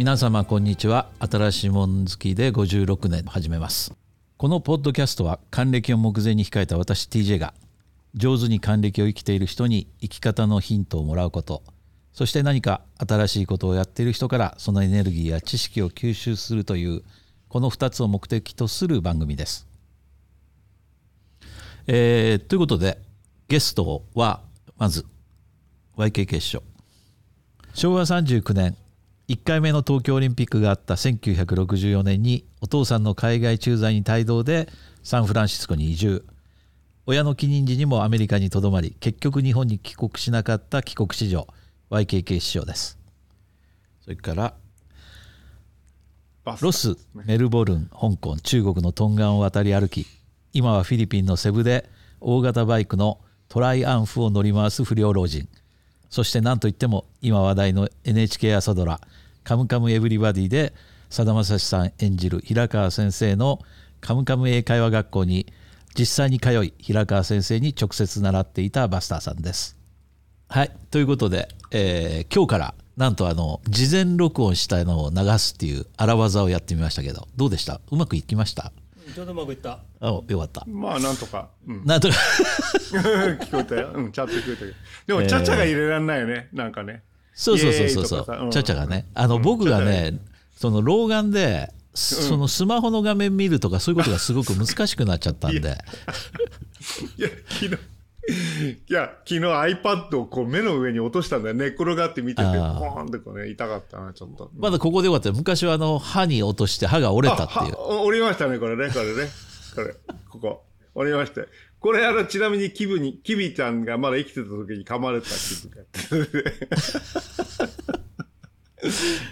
皆様こんにちは。新しいもん好きで56年始めます。このポッドキャストは還暦を目前に控えた私 TJ が上手に還暦を生きている人に生き方のヒントをもらうことそして何か新しいことをやっている人からそのエネルギーや知識を吸収するというこの2つを目的とする番組です。えーということでゲストはまず YK 決勝昭和39年1回目の東京オリンピックがあった1964年にお父さんの海外駐在に帯同でサンフランシスコに移住。親の帰任時にもアメリカにとどまり結局日本に帰国しなかった帰国子女 YKK 師匠です。それからロスメルボルン香港中国のトンガンを渡り歩き今はフィリピンのセブで大型バイクのトライアンフを乗り回す不良老人。そして何といっても今話題の NHK 朝ドラ「カムカムエヴリバディ」でさだまさしさん演じる平川先生のカムカム英会話学校に実際に通い平川先生に直接習っていたバスターさんです。はい。ということで、えー今日からなんとあの事前録音したのを流すっていう荒技をやってみましたけどどうでした？うまくいきました？ちょうどうまくいった。あよかった。まあなんとか、うん、なんとか。聞こえたよ、うん、ちゃんと聞こえたけど。でも、ちゃちゃが入れられないよね。なんかねそうそうそうそうそう。ん。ちゃちゃがね。あのうん。僕がねその老眼でそのスマホの画面見るとかそういうことがすごく難しくなっちゃったんで。いや昨日いや昨日 iPad をこう目の上に落としたんだよ。寝っ転がって見ててポあー。ーンってこうね痛かったなちょっと。まだここでよかったよ。昔はあの歯に落として歯が折れたっていう。折りましたねこれねこれね。これここ折りました。これあのちなみにキブにキビちゃんがまだ生きてた時に噛まれたキブが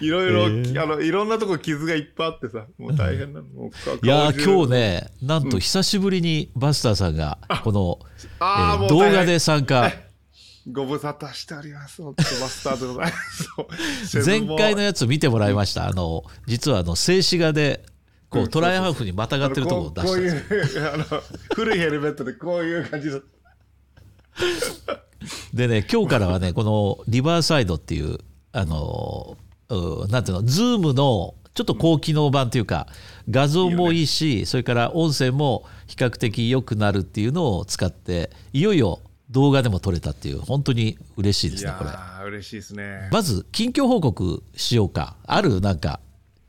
いろいろ、あのいろんなとこ傷がいっぱいあってさもう大変なの。もうかいや今日ねなんと久しぶりにバスターさんがこの、えー動画で参加。ご無沙汰しております。本当マスターでございます。前回のややつ見てもらいました。あの実はあの静止画でこううんトライアンフにまたがってるところを出こうした。んですいう、あの、古いヘルメットでこういう感じだ。でね今日からはねこのリバーサイドっていうあのうなんていうのズームのちょっと高機能版というか画像もいいしそれから音声も比較的良くなるっていうのを使っていよいよ動画でも撮れたっていう本当に嬉しいでいすねこれ。嬉しいですね。まず近況報告しようか。あるなんか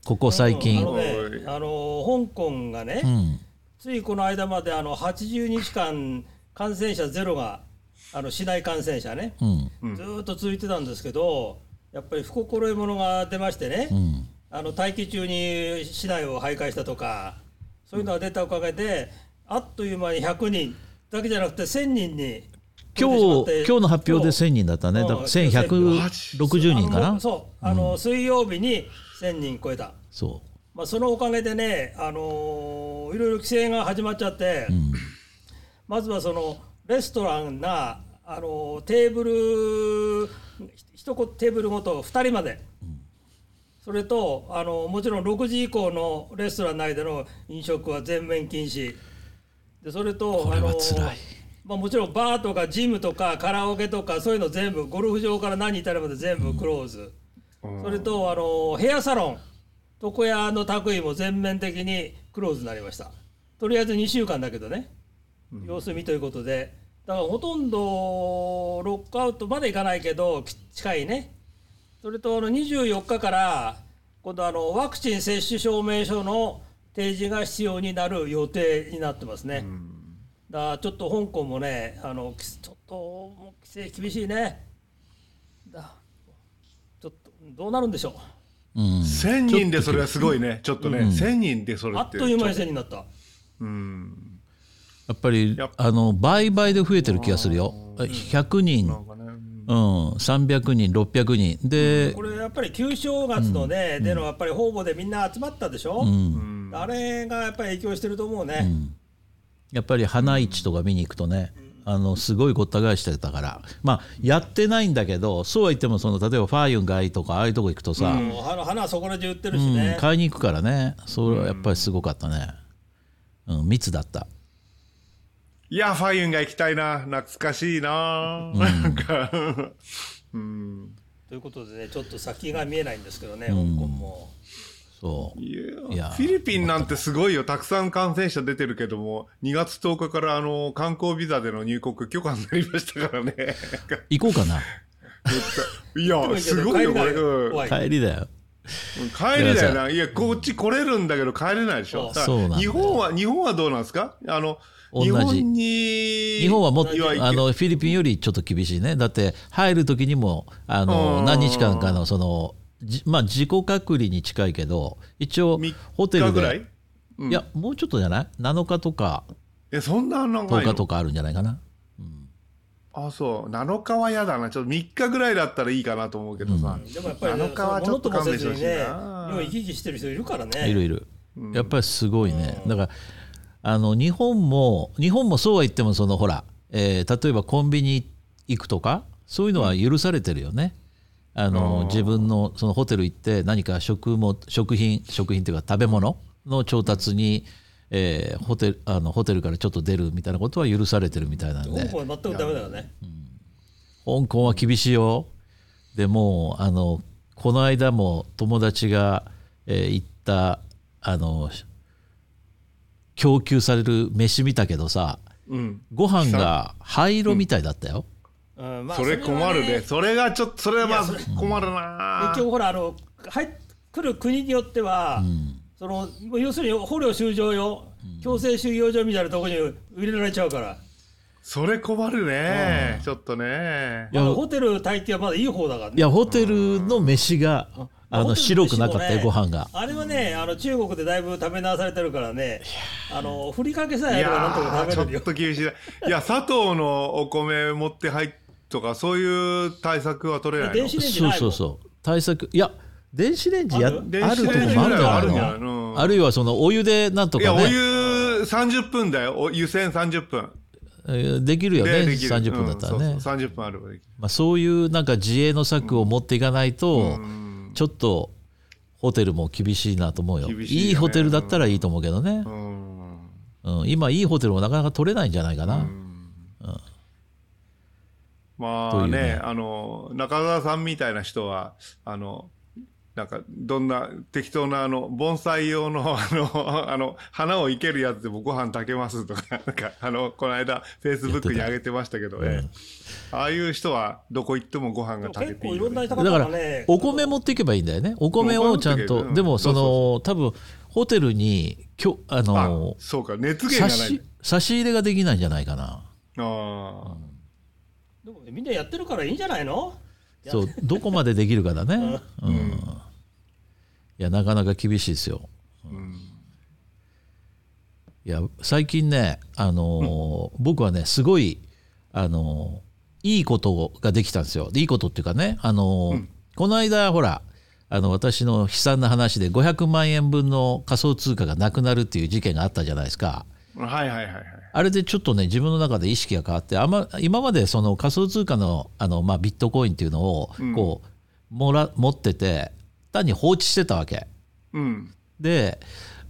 ここ最あ近のねあの香港がね、うん。ついこの間まであの80日間感染者ゼロがあの市内感染者ね、うん。ずーっと続いてたんですけど、やっぱり不心得者が出ましてね、うん。あの待機中に市内を徘徊したとか、そういうのが出たおかげで、あっという間に100人だけじゃなくて1000人に今日今日の発表で1000人だったね。だからうん1160人。かな？そうあの、水曜日に1000人超えた、そまあ、そのおかげでね、あのーいろいろ規制が始まっちゃって、う、うん、まずはそのレストランが、あのーテーブル一個テーブルごと2人まで、それと、あのもちろん6時以降のレストラン内での飲食は全面禁止。でそれとあのまあ、もちろんバーとかジムとかカラオケとかそういうの全部ゴルフ場から何至るまで全部クローズ、うんそれとあのヘアサロン床屋の宅位も全面的にクローズになりました。とりあえず2週間だけどね様子見ということで。だからほとんどロックアウトまでいかないけどき近いね。それとあの24日から今度あのワクチン接種証明書の提示が必要になる予定になってますね、だからちょっと香港もねあのきちょっともう規制厳しいねどうなるんでしょう？うん、1000人でそれはすごいね。ちょっとね、1000人でそれって。あっという間にちょ1000になった。うん。やっぱりあの倍々で増えてる気がするよ。100人。うん、300人600人。でこれやっぱり旧正月のね、でのやっぱり方々でみんな集まったでしょ、うん。あれがやっぱり影響してると思うね、やっぱり花市とか見に行くとねあのすごいごった返してたから。まあやってないんだけどそうは言ってもその例えばファーユン街とかああいうとこ行くとさ、もう花花はそこら中売ってるしうんね、買いに行くからね。それはやっぱりすごかったね、うん、密だった。いや、ファイユンが行きたいな。懐かしいな。なんか、うん。ということでねちょっと先が見えないんですけどね、うん。香港も。そう。いいや。やフィリピンなんてすごいよ。たくさん感染者出てるけども、2月10日からあの、観光ビザでの入国許可になりましたからね。行こうかな。いや、すごいよ、これ。帰りだよ。帰りだよな。いや、こっち来れるんだけど帰れないでしょ。日本は、日本はどうなんですか？あの、同じ。日本に、日本はもっといわゆるあのフィリピンよりちょっと厳しいね。だって入る時にもあのうん何日間かのそのじまあ自己隔離に近いけど一応3ホテル日ぐらい？でいやもうちょっとじゃない？7日とか。え、そんな長10いの？日とかあるんじゃないかな？あ、そう。7日は嫌だな。ちょっと3日ぐらいだったらいいかなと思うけどさ。でもやっぱり、ね、7日はちょっと勘弁してほしいせずにね、な。要は行き来してる人いるからね。いるいる。やっぱりすごいね。だからあの日本も日本もそうは言ってもそのほら、えー例えばコンビニ行くとかそういうのは許されてるよね。あの自分のそのホテル行って何か食も食品食品というか食べ物の調達に、えーホテルあのホテルからちょっと出るみたいなことは許されてるみたいなんで。香港は全くダメだよね。香港は厳しいよ。でもうあのこの間も友達が、えー行ったあの供給される飯見たけどさうん。ご飯が灰色みたいだったよ、うんまあそれ困るね。それがちょっと、それはまず困るな結局ほらあの入っ来る国によっては、その要するに捕虜収容用、強制収容所みたいなところに入れられちゃうから、それ困るね。ちょっとね。いやまあホテル待機はまだいい方だからね。いやホテルの飯があの白くなかったよご飯があれはね、あの中国でだいぶ食べ直されてるからね、あのふりかけさえいあればなんとやーちょっか食べれるよ。と厳しいや、砂糖のお米持って入っとか、そういう対策は取れないの？電子レンジそうないもんそうそう。対策いや電子レンジやああるとこもあるんじゃないの？のあるいはそのお湯でなんといや、おかね湯30分だよ。お湯煎30分。えーできるよね。でできる。30分だったらね、うんそうそう。30分あればできる。まあ、そういうなんか自衛の策を持っていかないと、うん。ちょっとホテルも厳しいなと思うよ。厳しいよね。いいホテルだったらいいと思うけどね。う、ん。うん。今いいホテルもなかなか取れないんじゃないかな、まあねね、あの、中澤さんみたいな人は、あの、なんか、どんな適当な、あの、盆栽用の、あの、あの、花を生けるやつでもご飯炊けますとか、なんか、あの、この間、フェイスブックに上げてましたけど、ええ。ああいう人は、どこ行ってもご飯が炊け結ていいよね、構いろんな人だからお米持っていけばいいんだよね。お米をちゃんと、でもそのそ多分ホテルにきょああの、そうか、熱源差がない。し。差し入れができないんじゃないかな。ああ。でもみんなやってるからいいんじゃないの？そうどこまでできるかだね、うん。いやなかなか厳しいですよ。うん。いや最近ね、あのー 僕はねすごい、あのーいいことができたんですよ。いいことっていうかね、あのーこの間ほらあの私の悲惨な話で500万円分の仮想通貨がなくなるっていう事件があったじゃないですか。はいはいはいはい。あれでちょっとね自分の中で意識が変わってあんま今までその仮想通貨のあの、まあ、ビットコインっていうのをこう、もら持ってて単に放置してたわけ。うん。で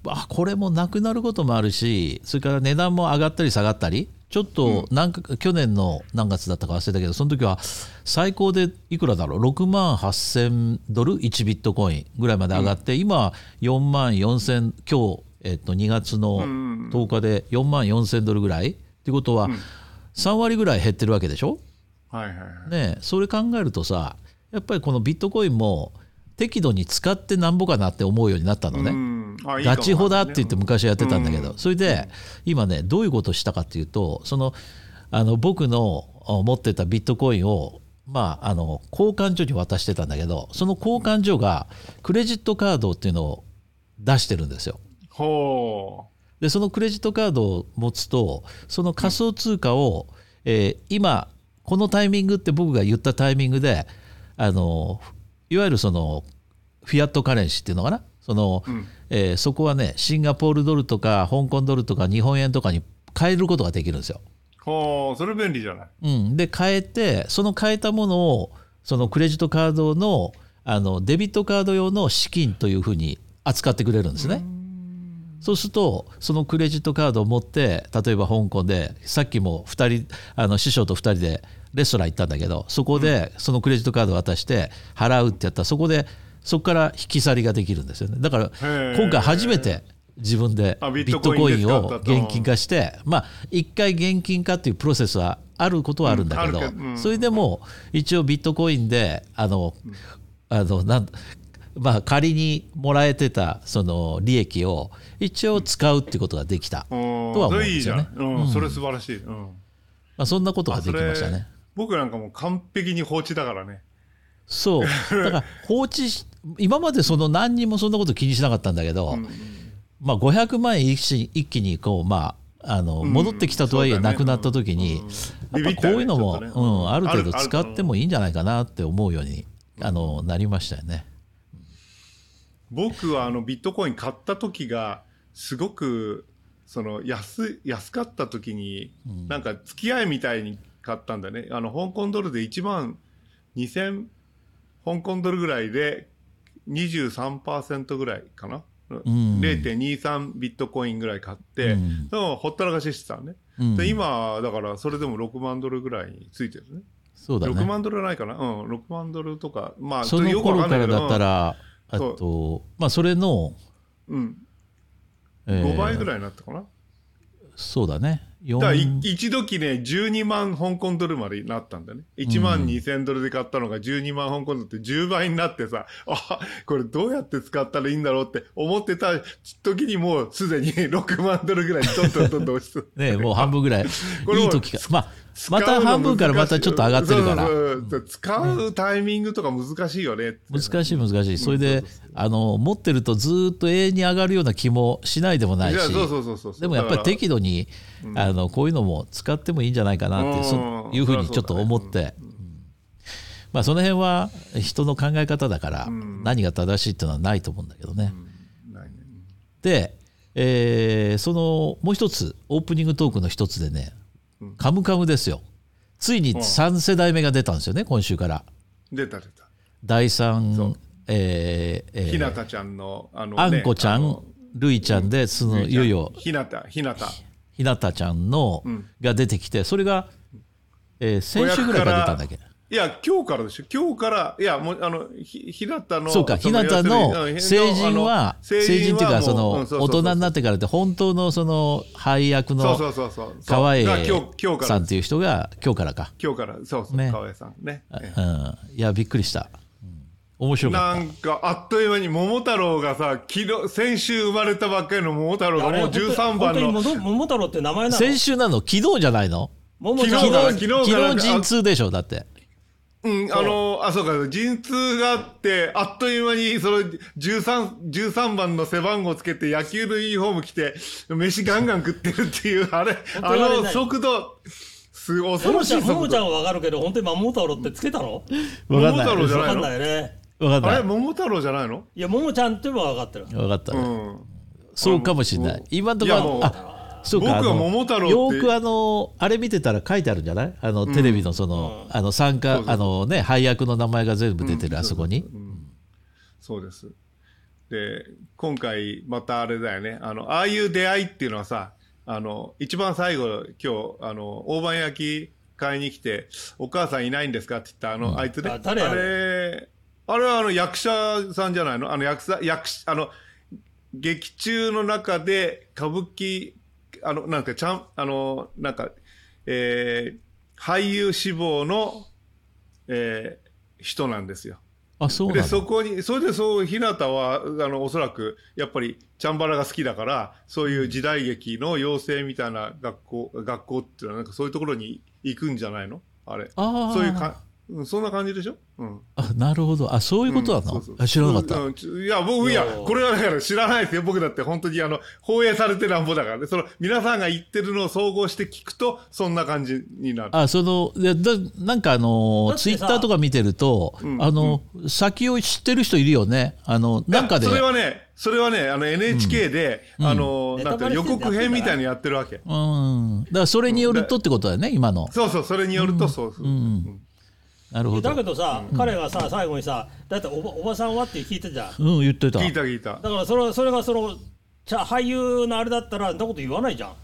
あこれもなくなることもあるしそれから値段も上がったり下がったりちょっとなん。か、去年の何月だったか忘れたけどその時は最高でいくらだろう？6万8000ドル？1ビットコインぐらいまで上がって、今4万4000今日、えっと、2月の10日で4万4000ドルぐらい。ってことは3割ぐらい減ってるわけでしょ、はいはいはい。ねえそれ考えるとさやっぱりこのビットコインも適度に使ってなんぼかなって思うようになったのね。いいガチホだって言って昔やってたんだけど、うん。それで今ねどういうことをしたかっていうとそのあの僕のあ持ってたビットコインをまああの交換所に渡してたんだけどその交換所がクレジットカードっていうのを出してるんですよ。ほでそのクレジットカードを持つとその仮想通貨を、えー今このタイミングって僕が言ったタイミングであのいわゆるそのフィアットカレンシーっていうのかな？その、えーそこはねシンガポールドルとか香港ドルとか日本円とかに変えることができるんですよ。う。ほう、それ便利じゃない？うん、で変えてその変えたものをそのクレジットカードのあのデビットカード用の資金というふうに扱ってくれるんですね。そうするとそのクレジットカードを持って例えば香港でさっきも2人あの師匠と2人でレストラン行ったんだけどそこでそのクレジットカードを渡して払うってやったらそこでそこから引き去りができるんですよね。だからー。今回初めて自分であビットコインを現金化してまあ一回現金化っていうプロセスはあることはあるんだけどそれでも一応ビットコインであのあのなんまあ仮にもらえてたその利益を一応使うってことができたとうん。は思うんそれいいじゃん。ですよね。うん。それ素晴らしい、うん。まあそんなことができましたね。僕なんかもう完璧に放置だからね。そう。だから 放置し今までその何にもそんなこと気にしなかったんだけど、まあ、500万円一気一気にこう、まあ、あのん。戻ってきたとはいえなくなった時に、うん。やっぱこういうのも、ね。うん、ある程度使ってもいいんじゃないかなって思うようにあのなりましたよね。僕はあのビットコイン買った時がすごくその安い安かった時に、なんか付き合いみたいに買ったんだね。あの香港ドルで1万2000香港ドルぐらいで23%ぐらいかな、ん。0.23ビットコインぐらい買って、うん。でもほったらかししてたのね、うん。で今だからそれでも6万ドルぐらいについてるね。6そうだね。万ドルはないかな。うん6万ドルとかまあその頃からだったら、あそう。とまあ、それの、うん。えー5倍ぐらいになったかな、そうだね。だからい4一時ね、12万香港ドルまでなったんだね。1万2000ドルで買ったのが12万香港ドルって10倍になってさ、あ、これどうやって使ったらいいんだろうって思ってた時にもうすでに6万ドルぐらいどんどんどんどん落ちてね、もう半分ぐらい。これもいい時か。まあまた半分からまたちょっと上がってるから。そうそうそう。使うタイミングとか難しいよね。って。難しい難しい。それであの持ってるとずっと永遠に上がるような気もしないでもないし。でもやっぱり適度にあのこういうのも使ってもいいんじゃないかなってうん。そういうふうにちょっと思って。うん。まあその辺は人の考え方だから何が正しいっていうのはないと思うんだけどね。で、えーそのもう一つオープニングトークの一つでね「カムカム」ですよ。ついに3世代目が出たんですよね今週から。出た出た。第そう。3えーえーひなたちゃんの、あの、あんこちゃんるいちゃんでそのいよいよひなた、ひなた。ひなたちゃんのが出てきてそれが、えー先週ぐらいから出たんだっけ？いや、今日からでしょ。今日から、いや、もう、あの、ひ、ひなたの。そうか、ひなたの成人は、成人っていうか、その、大人になっってからって、本当のその、配役のそうそうそうそう。川栄が今日、今日からさんっ。ていう人が、今日からか。今日から、そうそう、ね川栄さんね。ええうん。いや、びっくりした。うん面白かっなんか、あっという間に桃太郎がさ、昨日、先週生まれたばっかりの桃太郎がもう13番本当にの。桃桃太郎って名前なた。の？先週なの？昨日じゃないの？桃ちゃん昨日昨日、昨日陣痛でしょ？だって。うん、あの、あ、そうか、陣痛があって、あっという間に、その、13、13番の背番号つけて、野球のユニフォーム着て、飯ガンガン食ってるっていう、あれ、あの速度、す、恐桃ちゃんろしい速度。桃ちゃんはわかるけど本当に桃太郎ってつけたの？桃太郎じゃわかんないの？ないねわかんない。あれ、桃太郎じゃないの？いや桃ちゃんっていうのは分かってるわかったね。うん。そうかもしれない。今のところいやもうあそうか僕はあの桃太郎って。よーくあのあれ見てたら書いてあるんじゃない？あのテレビのその,、あの参加あのね配役の名前が全部出てる、あそこに、そうです。で、今回、またあれだよね。あの、ああいう出会いっていうのはさ、あの、一番最後、今日、あの、大判焼き買いに来て、お母さんいないんですかって言った、あの、あいつね。あ誰あれ、あれはあの、役者さんじゃないの？あの、役者、役者、あの、劇中の中で、歌舞伎、あの、なんか、ちゃん、あの、なんか、えー、俳優志望の、えー人なんですよ。であそうなの？そこにそれでそう日向はあのおそらくやっぱりチャンバラが好きだからそういう時代劇の養成みたいな学校学校っていうのはなんかそういうところに行くんじゃないの？あれ。あー。そういうか、うん、そんな感じでしょ、うん、あなるほど。あそういうことなの、そうそう。あ知らなかった、うんうんいや僕いやこれはだから知らないですよ。僕だって本当にあの放映されてなんぼだからね。その皆さんが言ってるのを総合して聞くとそんな感じになる。あそのいやだなんかあのツイッターとか見てると、ん。あの、先を知ってる人いるよね。あのなんかで。それはねそれはねあの NHK で、あのなんて予告編みたいにやってるわけ。うん。だからそれによるとってことだよね今の。そうそうそれによるとそうそう、うんなるほど。だけどさ、彼がさ最後にさだっておばおばさんはって聞いてたじゃん。うん言ってた。聞いた聞いた。だからそれそれがそのちゃ俳優のあれだったらそんなこと言わないじゃん。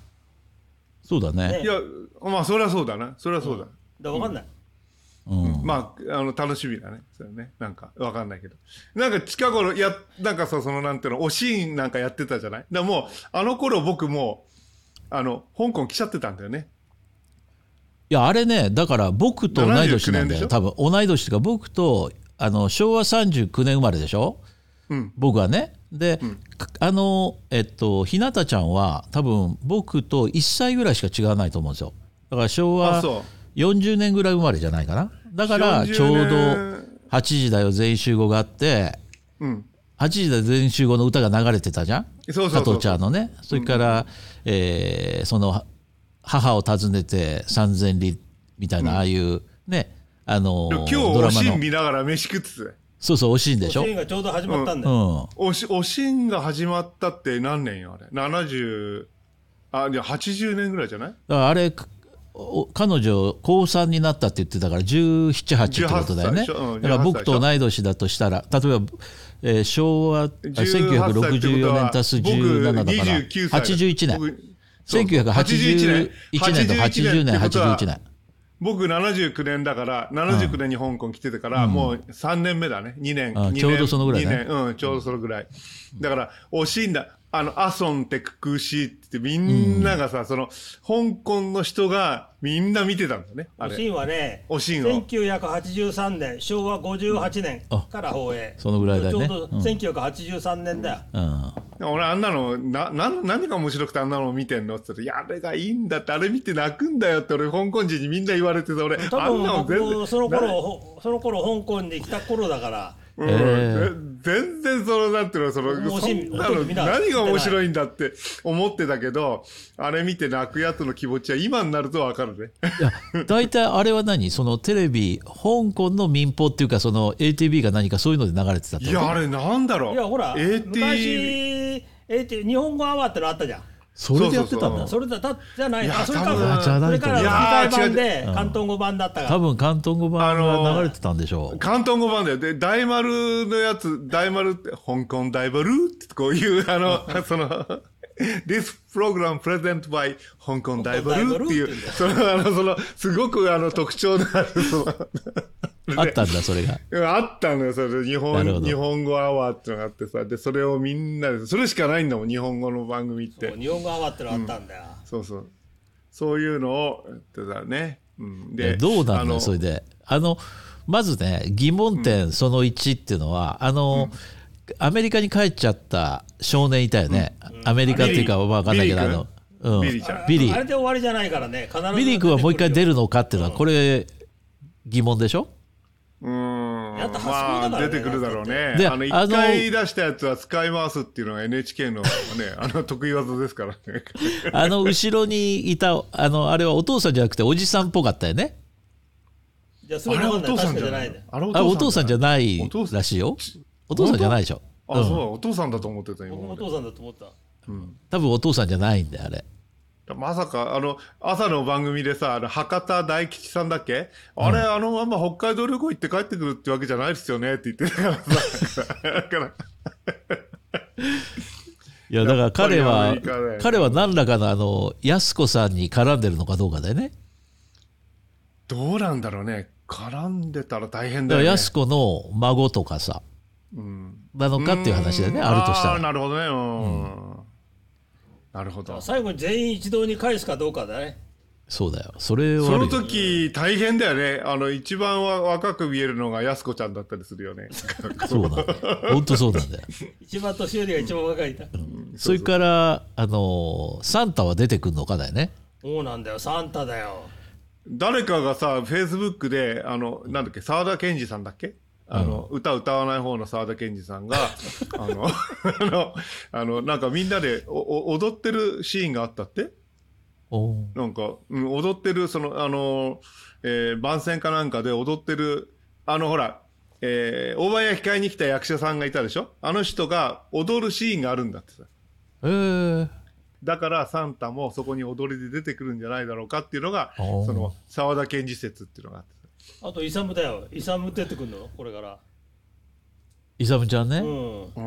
そうだね。ね。いやまあそれはそうだな。それはそうだ、だから分かんない、うん。まあ、あの、楽しみだね。それね。なんか、わかんないけど。なんか近頃、や、なんかさ、その、なんていうの、おシーンなんかやってたじゃない？だからもう、あの頃僕も、あの、香港来ちゃってたんだよね。いやあれねだから僕と同い年なんだ79年でしょ？よ多分同い年とか僕とあの昭和39年生まれでしょ？うん。僕はね。で、かあのえっとひなたちゃんは多分僕と1歳ぐらいしか違わないと思うんですよ。だから昭和あ、そ40年ぐらい生まれじゃないかな？だから40ちょうど年8時だよ全員集合があってう。うん。8時だよ全員集合の歌が流れてたじゃん？加藤茶のね。それから、えーその母を訪ねて三千里みたいな、ああいうねあの今日、おドラマの。しん見ながら飯食ってたよ。そうそう惜しいんでしょ、シーンがちょうど始まったんだうよ。ん、おし、おしんが始まったって何年よ、あれ？70、あ、いや、80年ぐらいじゃない？だからあれ彼女高3になったって言ってたから1718ってことだよね。18歳でしょ？うんだから僕18歳でしょ？と同い年だとしたら例えば、えー昭和あ1964年足す17だから29歳81年1981年と80年ってことは81年僕79年だから、79年に香港来てたから、もう3年目だね。2年。ちょうどそのぐらいねうん、ちょうどそのぐらい。だから、惜しいんだ。あの、アソンってくくしって言って、みんながさ、その、香港の人がみんな見てたんだね。あれ。おしんはね、おしんを1983年、昭和58年から放映。そのぐらいだよねちょうど1983年だよ。うん俺あんなの、な、な、何が面白くてあんなの見てんのって言ったら、いや、あれがいいんだって、あれ見て泣くんだよって俺、香港人にみんな言われてた、俺、多あんなの全然。その頃ほその頃香港に来た頃だからうん。え全然そのなんていうのそのそんなの何が面白いんだって思ってたけどあれ見て泣くやつの気持ちは今になるとわかるね。いや大体あれは何？そのテレビ香港の民放っていうかその ATV が何かそういうので流れてたいやあれなんだろう？いやほら AT 昔 AT 日本語アワーってのあったじゃんそれでやってたんだ。それだたじゃない。いやあそれか多分らじゃないそれからと思う吹き替え版いで違う。広東語版だったから。多分広東語版が流れてたんでしょう、関東語版だよ。で大丸のやつ大丸って香港大丸ってこういうあの その This program present by 香港大丸っていうそのあのそのすごくあの特徴のあるそのあったんだそれがあったのよ、それ。日本、ど日本語アワーってのがあってさ。で、それをみんなで、それしかないんだもん、日本語の番組って。日本語アワーってのあったんだよ、そうそう。そういうのをやってたね。うん。で、どうなんだそれであのまずね疑問点その1っていうのは、あの、アメリカに帰っちゃった少年いたよね、アメリカっていうかわかんないけどあビリーの、うん、ビリーちゃん。ビリー。あれで終わりじゃないからね。必ずビリー君はもう一回出るのかっていうのはこれ疑問でしょ？うーん。やっと初まあ、恋だからね出てくるだろうね。であの、一あの回出したやつは使い回すっていうのが NHK のね、あの、得意技ですからね。あの後ろにいたあのあれはお父さんじゃなくておじさんっぽかったよね。じゃあそれあれわかんないお父さんじゃない。いねあれあお父さんじゃないお父さんらしいよお父さんじゃないでしょ。あ、そう、お父さんだと思ってた、今僕もお父さんだと思った。多分お父さんじゃないんだよあれ。まさか、あの、朝の番組でさ、あの、博多大吉さんだっけ？あれ、あのまま北海道旅行行って帰ってくるってわけじゃないですよねって言ってたからさ。だから、いやだから彼はね。彼は何らかのあの安子さんに絡んでるのかどうかだよね。どうなんだろうね。絡んでたら大変だよね。安子の孫とかさ。うん。なのかっていう話だよねうん。あるとしたら。ーなるほどね。うん。なるほど。最後に全員一堂に返すかどうかだね。そうだよ。それそのはあるよ時、大変だよね。あの、一番は若く見えるのが安子ちゃんだったりするよね。そうなんだよ本当そうなんだよ一番年寄りが一番若いんだ。それからあのサンタは出てくるのかだよね。そうなんだよ。サンタだよ。誰かがさ、フェイスブックで、あの、なんだっけ、沢田研二さんだっけ？あの、歌歌わない方の沢田研二さんが、あの、あの、あの、なんかみんなでおお踊ってるシーンがあったって？なんか、うん、踊ってる、その、あの、えー番宣かなんかで踊ってる、あの、ほら、えー、大判焼き会に来た役者さんがいたでしょ？あの人が踊るシーンがあるんだってさ。えー、だからサンタもそこに踊りで出てくるんじゃないだろうかっていうのが、その、沢田研二説っていうのがあってさ。あとイサムだよ。イサム出てくるの？これから。イサムちゃんね、うん。う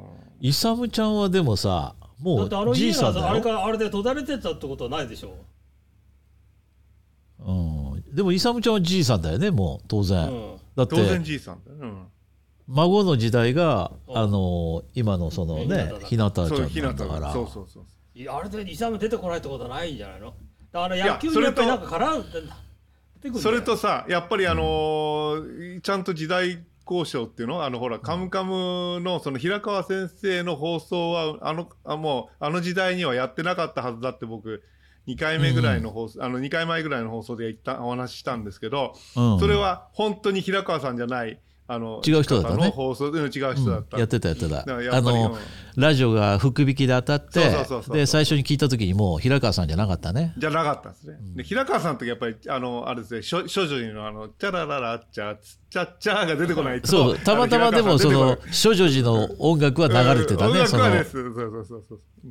ん。イサムちゃんはでもさだもってあのうじ家がいさんだよ。あれからあれで閉ざれてたってことはないでしょ？うん、でも勇ちゃんはじいさんだよねもう当然、うん。だっ当然てじいさんだよ、うん、孫の時代がうん。あの今のそのねひなたちゃそうんひななんたがだからそうそうそう。いやあれでイサム出てこないってことはないんじゃないの？だから野球にやっぱりなんか絡んでそれとさやっぱりあのーちゃんと時代交渉っていうの？あのほら「カムカム」のその平川先生の放送はあのあもうあの時代にはやってなかったはずだって僕2回目ぐらいの放送、あの2回前ぐらいの放送で言ったお話ししたんですけど、うん。それは本当に平川さんじゃないあの違う人だったね。放送うん違う人だった、やってたやってた。あのラジオが福引きで当たってで最初に聞いた時にもう平川さんじゃなかったね。じゃなかったんですね。で平川さんの時やっぱりあのあれですね処処女のあのチャラララッチャツチャッチャーが出てこないと。そうたまたまでもその処女寺の音楽は流れてたうん音ねその。楽はです。そうそうそうそうう。ん。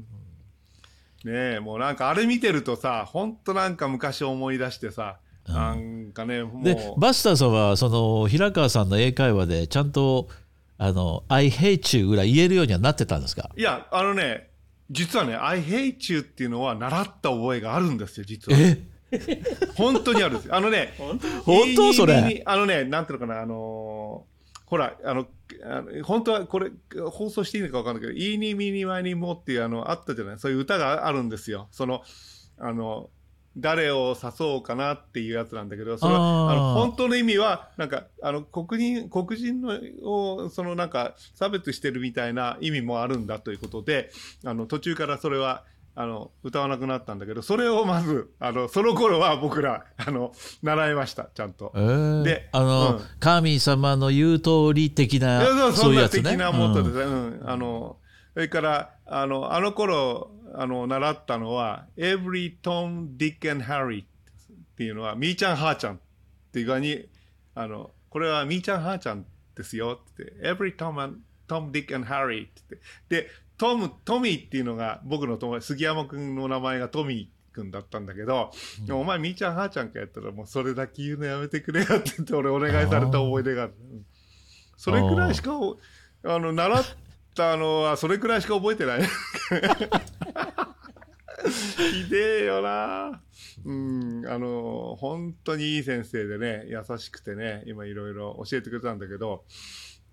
ねえもうなんかあれ見てるとさ本当なんか昔思い出してさ、なんかねもう。でバスターさんはその平川さんの英会話でちゃんと「あの I hate you」ぐらい言えるようにはなってたんですか？いやあのね実はね「I hate you」っていうのは習った覚えがあるんですよ実は。え？本当にあるんですよ。あのね本当？それ？あのね、なんていうのかな、あのーほら、あの、あの本当はこれ、放送していいのか分かんないけど、いいにみにまにもっていう、あの、あったじゃない、そういう歌があるんですよ。その、あの、誰を指そうかなっていうやつなんだけど、それは、あの、本当の意味は、なんか、あの、黒人、黒人の、を、そのなんか、差別してるみたいな意味もあるんだということで、あの、途中からそれは、あの、歌わなくなったんだけど、それをまず、あの、その頃は僕ら、あの、習いました、ちゃんと。えー。であの、うん。神様の言う通り的なそうそそうんないうやつね。的なモットーうんですね、うん。あのそれからあのあの頃あの習ったのは「Every Tom, Dick and Harry」っていうのは「みーちゃんはーちゃん」っていう具合にあのこれはみーちゃんはーちゃんですよって「Every Tom, and, Tom Dick and Harry」って。でトムトミーっていうのが僕の友達杉山君の名前がトミー君だったんだけど、でもお前みーちゃんはーちゃんかやったらもうそれだけ言うのやめてくれよって言って俺お願いされた思い出がある。うんそれくらいしかおあの習ったのはそれくらいしか覚えてない。ひでえよな。うん、あの本当にいい先生でね優しくてね今いろいろ教えてくれたんだけど、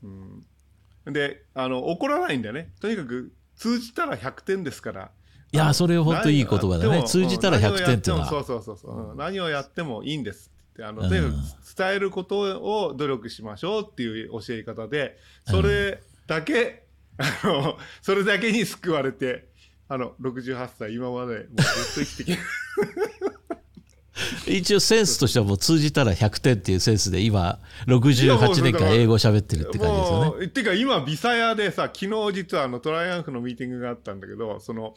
うん、であの怒らないんだよね。とにかく通じたら100点ですから。いやそれ本当いい言葉だね。通じたら100点っていうのは。何をやもそうそうそうそう、うん。何をやってもいいんですって。あの、うん。とにかく伝えることを努力しましょうっていう教え方でそれだけ、あのそれだけに救われてあの68歳今までもうずっと生きてきて一応センスとしてはもう通じたら100点っていうセンスで今68年間英語喋ってるって感じですよね。っていうか今ビサヤでさ昨日実はあのトライアンフのミーティングがあったんだけどその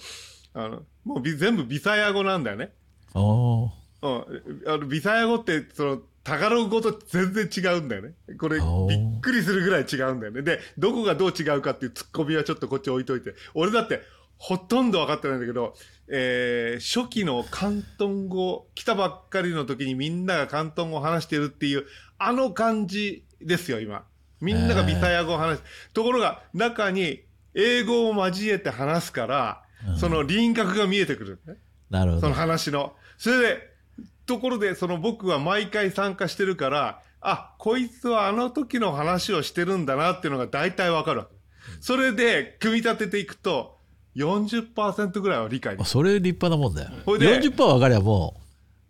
あのもうビ全部ビサヤ語なんだよね。うん、あのビサヤ語ってそのタガログ語と全然違うんだよね。これびっくりするぐらい違うんだよね。でどこがどう違うかっていうツッコミはちょっとこっち置いといて俺だってほとんど分かってないんだけど、えー初期の広東語来たばっかりの時にみんなが広東語を話してるっていうあの感じですよ今。みんながビサヤ語を話す。ところが中に英語を交えて話すから、その輪郭が見えてくる、ね。そのなるほど話の。それで、ところで、その僕は毎回参加してるから、あ、こいつはあの時の話をしてるんだなっていうのが大体わかるわけ。それで、組み立てていくと、40%ぐらいは理解。それ立派なもんだよほいで40%分かりゃも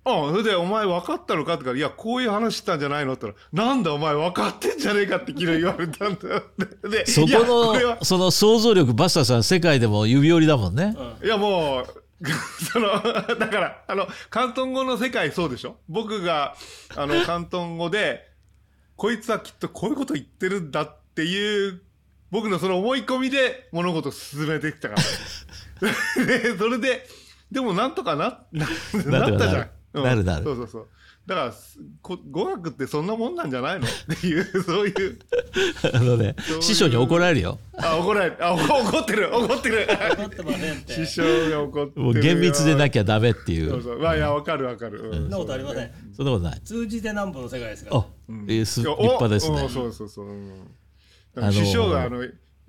うん、それで、お前分かったのかってから、いや、こういう話したんじゃないのって言ったら、なんだお前分かってんじゃねえかって昨日言われたんだよ。で、うそこれはこのその想像力バスターさん世界でも指折りだもんねいやもう、その、だから、あの、広東語の世界そうでしょ？僕が、あの、広東語で、こいつはきっとこういうこと言ってるんだっていう、僕のその思い込みで物事を進めてきたから。で、それで、でもなんとかな、ななったじゃん。なるなる。そうそうそう。だから、すこ語学ってそんなもんなんじゃないの？っていう、そういう。あのね。師匠に怒られるよ。あ、怒られる。あ、怒怒ってる。怒ってる。怒ってまって。師匠が怒って。もう厳密でなきゃダメっていそううそう。まあいやわかるわかる、うん。そんなことありません。そんなことない。通じてなんぼの世界ですから。あえーす立派ですね。そうそうそう、うん、あのー。師匠があの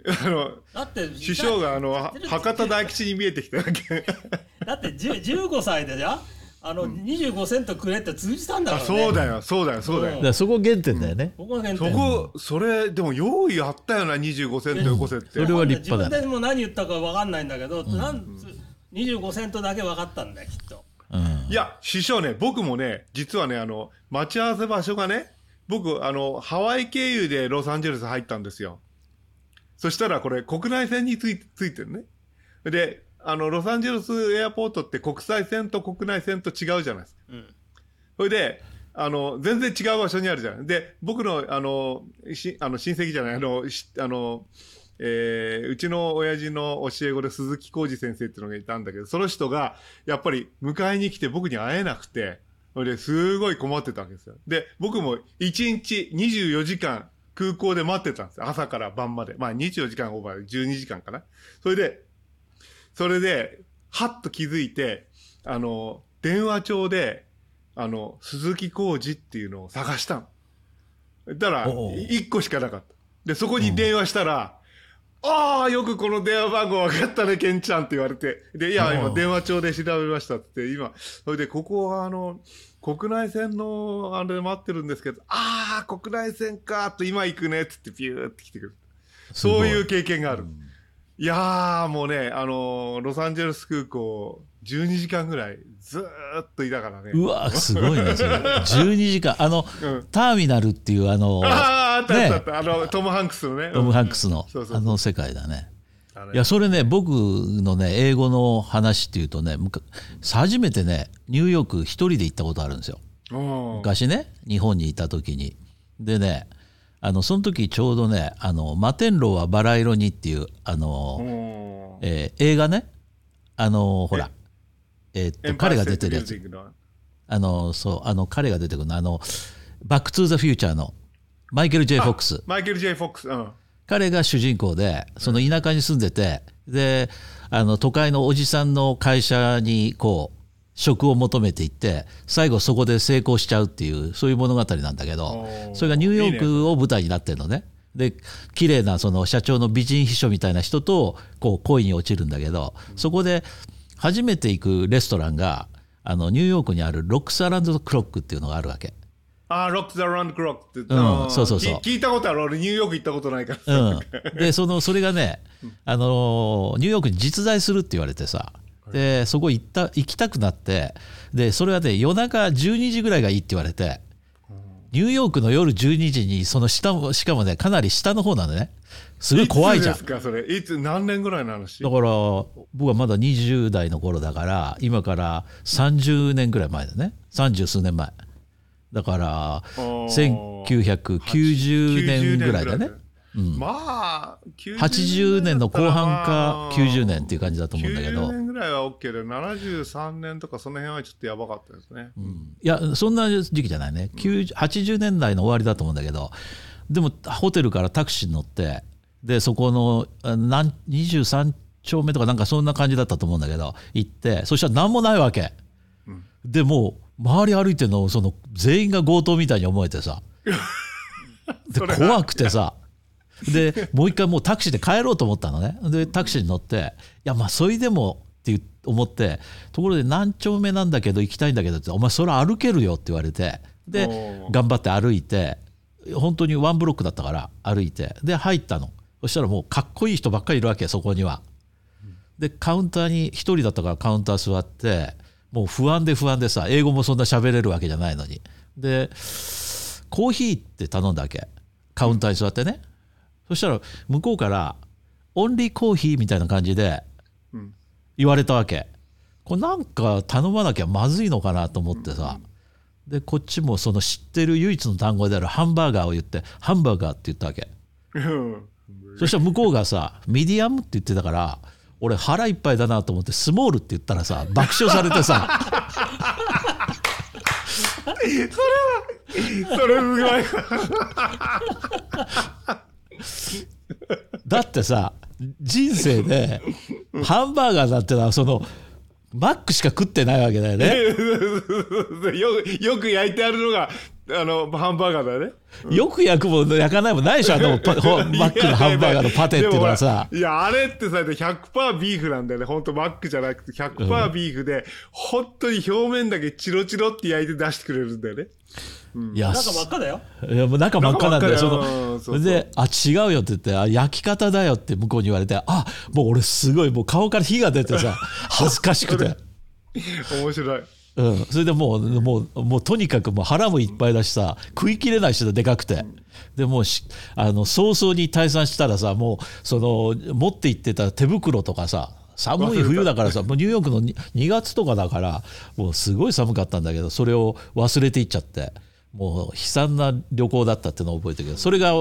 あのだって師匠があのは博多大吉に見えてきたわけ。だって10 15歳でじゃあの25セントくれって通じたんだあからね。そうだよ。そうだよ。そうだよ、うん。だそこ原点だよね、ここが原そ点こそれでも用意あったよな25セントよこせって。それは立派だね。自分でも何言ったか分かんないんだけど、なん25セントだけ分かったんだよきっと。うん。いや師匠ね僕もね実はねあの待ち合わせ場所がね僕あのハワイ経由でロサンゼルス入ったんですよ。そしたらこれ国内線についついてるね。であのロサンゼルスエアポートって国際線と国内線と違うじゃないですか。うん。それであの全然違う場所にあるじゃない。で僕のあのしあの親戚じゃない。あのしあの、えーうちの親父の教え子で鈴木浩二先生っていうのがいたんだけどその人がやっぱり迎えに来て僕に会えなくてそれですごい困ってたわけですよ。で僕も1日24時間空港で待ってたんです。よ朝から晩まで。まあ24時間オーバーで12時間かな。それでそれではっと気づいてあの電話帳であの、鈴木浩二っていうのを探したの。だから、おう1個しかなかった。で、そこに電話したら、ああ、よくこの電話番号分かったね、ケンちゃんって言われて。で、いや、今電話帳で調べましたって今、それで、ここはあの、国内線のあれで待ってるんですけど、ああ、国内線かーと今行くねっつってピューって来てくる。そういう経験がある。いやー、もうね、あのーロサンゼルス空港、12時間ぐらい、ずーっといたからね。うわすごいねそれ。12時間。あの、うん。ターミナルっていうあのああ、あったあったあっねた、あの、トム・ハンクスのね。トム・ハンクスのそうそうそう。あの世界だね。いやそれね僕のね英語の話っていうとねむか初めてねニューヨーク一人で行ったことあるんですよ。うん。昔ね日本にいた時に。でねあのその時ちょうどね「あの摩天楼はバラ色に」っていうあの、うんえー映画ね。あのほら。えーっと彼が出てるやつ。あのそうあの彼が出てくるの。あの「バック・トゥ・ザ・フューチャー」のマイケル・ J・ フォックスマイケル・ J・ フォックス。うん。彼が主人公でその田舎に住んでてであの都会のおじさんの会社にこう職を求めていって最後そこで成功しちゃうっていうそういう物語なんだけどそれがニューヨークを舞台になってるのね。で綺麗なその社長の美人秘書みたいな人とこう恋に落ちるんだけどそこで初めて行くレストランがあのニューヨークにあるロックス・アランド・クロックっていうのがあるわけ。あーロック・ザ・ラウンド・クロックって。うんんそうそうそうき聞いたことある？俺、ニューヨーク行ったことないから。うん、でそのそれがね、あのニューヨークに実在するって言われてさでそこ行った行きたくなってでそれはね夜中12時ぐらいがいいって言われてニューヨークの夜12時にその下もしかもねかなり下の方なのね。すごい怖いじゃん。つですか、それ？いつ、何年ぐらいの話？だから僕はまだ20代の頃だから今から30年ぐらい前だね。30数年前。だからー。1990年ぐらいだね。まあ、90 80年の後半か90年っていう感じだと思うんだけど。90年ぐらいは OK で、73年とかその辺はちょっとやばかったですね。いやそんな時期じゃないね。90 80年代の終わりだと思うんだけど。でもホテルからタクシーに乗ってでそこのあなん23丁目とかなんかそんな感じだったと思うんだけど行ってそしたら何もないわけ、でもう周り歩いてるのその全員が強盗みたいに思えてさ。で怖くてさでもう一回もうタクシーで帰ろうと思ったのね。でタクシーに乗っていやまあそれでもって言思ってところで何丁目なんだけど行きたいんだけどってお前それ歩けるよって言われてで頑張って歩いて本当にワンブロックだったから歩いてで入ったの。そしたらもうかっこいい人ばっかりいるわけそこには。でカウンターに1人だったからカウンター座ってもう不安で不安でさ英語もそんな喋れるわけじゃないのに。でコーヒーって頼んだわけ。カウンターに座ってねそしたら向こうから「オンリーコーヒー」みたいな感じでうん。言われたわけ。これなんか頼まなきゃまずいのかなと思ってさ。でこっちもその知ってる唯一の単語であるハンバーガーを言ってハンバーガーって言ったわけ。うん。そしたら向こうがさミディアムって言ってたから俺腹いっぱいだなと思ってスモールって言ったらさ爆笑されてさ。それすごい。だってさ人生でハンバーガーだってのはそのマックしか食ってないわけだよね。よよく焼いてあるのがあのハンバーガーだね。よく焼くも焼かないもないでしょあの マックのハンバーガーのパテっていうのはさ。いやあれってさ100%ビーフなんだよね。本当マックじゃなくて100%ビーフで、本当に表面だけチロチロって焼いて出してくれるんだよね。いや中真っ赤だよ。いやもう中真っ赤なんだよ。そ中真っ赤だよ。うんのそうそう。で、あ、違うよって言って、あ、焼き方だよって向こうに言われて、あ、もう俺すごい、もう顔から火が出てさ、恥ずかしくて。面白いうん、それでもう、もう、もうとにかくもう腹もいっぱいだしさ、食いきれないしだ、でかくて。でもうしあの早々に退散したらさもうその持って行ってた手袋とかさ寒い冬だからさもうニューヨークの 2, 2月とかだからもうすごい寒かったんだけどそれを忘れていっちゃってもう悲惨な旅行だったっていうのを覚えてるけどそれが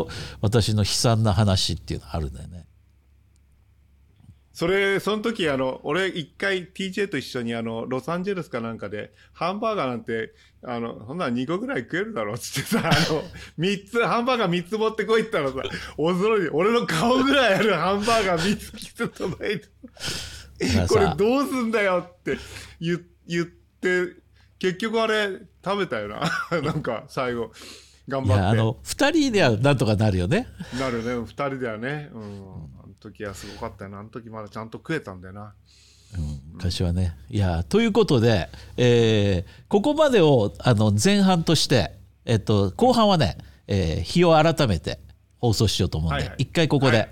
私の悲惨な話っていうのがあるんだよね。それその時あの俺一回 TJ と一緒にあのロサンゼルスかなんかでハンバーガーなんてあのそんな2個ぐらい食えるだろっつってさあの 3つハンバーガー3つ持ってこいったらさ驚いて俺の顔ぐらいあるハンバーガー3つきつ届いて これさどうすんだよって言言って結局あれ食べたよな。なんか最後頑いやあ張っの2人ではなんとかなるよね。てなるね。2人ではね。うん時はすごかったよな。あの時まだちゃんと食えたんだよな。うん昔はね。いやということで、えーここまでをあの前半として、えっと、後半はね、えー日を改めて放送しようと思うんで、はいはい。一回ここで、はい